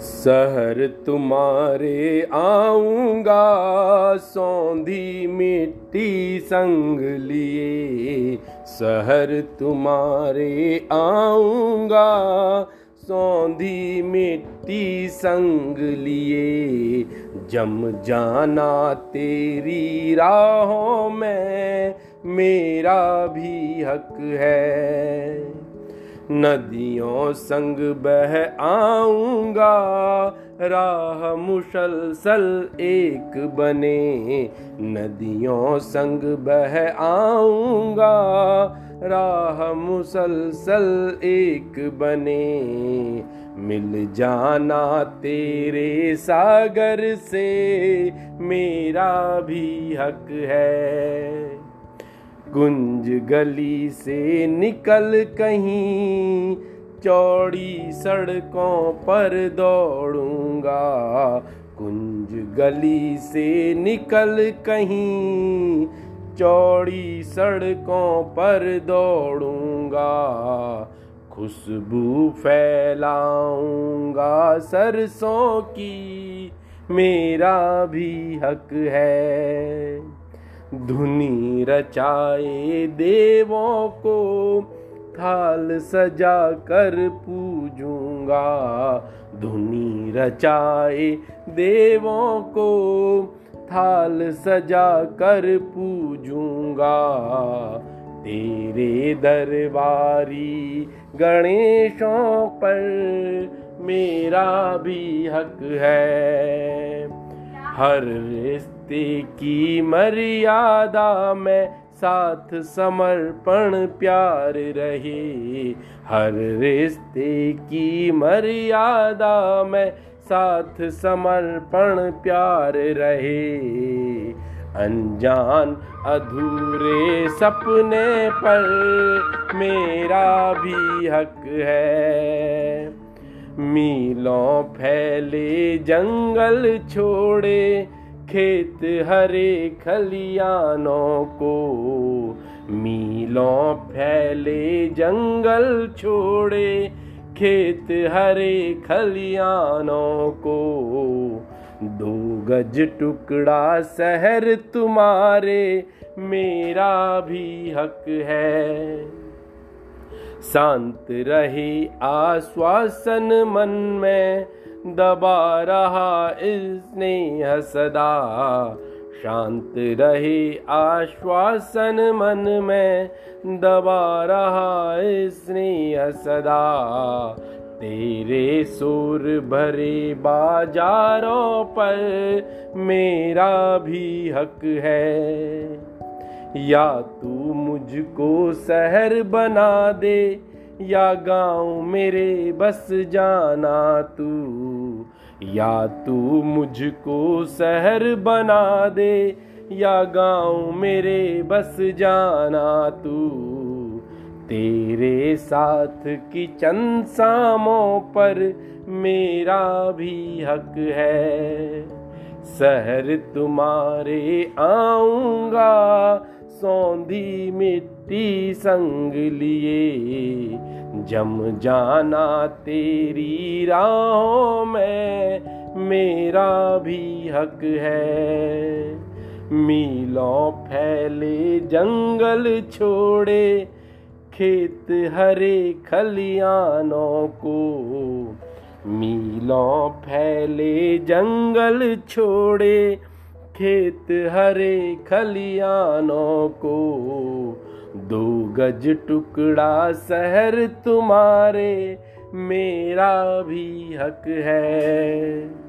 शहर तुम्हारे आऊँगा, सौंधी मिट्टी संग लिए। शहर तुम्हारे आऊँगा, सौंधी मिट्टी संग लिए। जम जाना तेरी राहों में, मेरा भी हक है। नदियों संग बह आऊँगा। राह मुसलसल एक बने। नदियों संग बह आऊँगा। राह मुसलसल एक बने। मिल जाना तेरे सागर से, मेरा भी हक है। गुंज गली से निकल कहीं, चौड़ी सड़कों पर दौड़ूँगा। कुंज गली से निकल कहीं, चौड़ी सड़कों पर दौड़ूँगा। खुशबू फैलाऊँगा सरसों की, मेरा भी हक है। धुनी रचाए देवों को, थाल सजा कर पूजूँगा। धुनी रचाए देवों को, थाल सजा कर पूजूँगा। तेरे दरबारी गणेशों पर मेरा भी हक है। हर रिश्ते की मर्यादा में साथ समर्पण प्यार रहे। हर रिश्ते की मर्यादा में साथ समर्पण प्यार रहे। अनजान अधूरे सपने पर मेरा भी हक है। मीलों फैले, जंगल छोड़े, खेत हरे खलियानों को। मीलों फैले, जंगल छोड़े, खेत हरे खलियानों को। दो गज टुकड़ा शहर तुम्हारे, मेरा भी हक है। शांत रहे आश्वासन मन में, दबा रहा स्नेह सदा। शांत रहे आश्वासन मन में, दबा रहा स्नेह सदा। तेरे सुर भरे बाजारों पर मेरा भी हक है। या तू मुझको शहर बना दे, या गाँव मेरे बस जाना तू। या तू मुझको शहर बना दे, या गाँव मेरे बस जाना तू। तेरे साथ की चंद शामों पर मेरा भी हक है। शहर तुम्हारे आऊँगा सौंधी मिट्टी संग लिए। जम जाना तेरी राहों में, मेरा भी हक है। मीलों फैले, जंगल छोड़े, खेत हरे खलियानों को। मीलों फैले, जंगल छोड़े खेत हरे खलियानों को दो गज टुकड़ा शहर तुम्हारे मेरा भी हक है।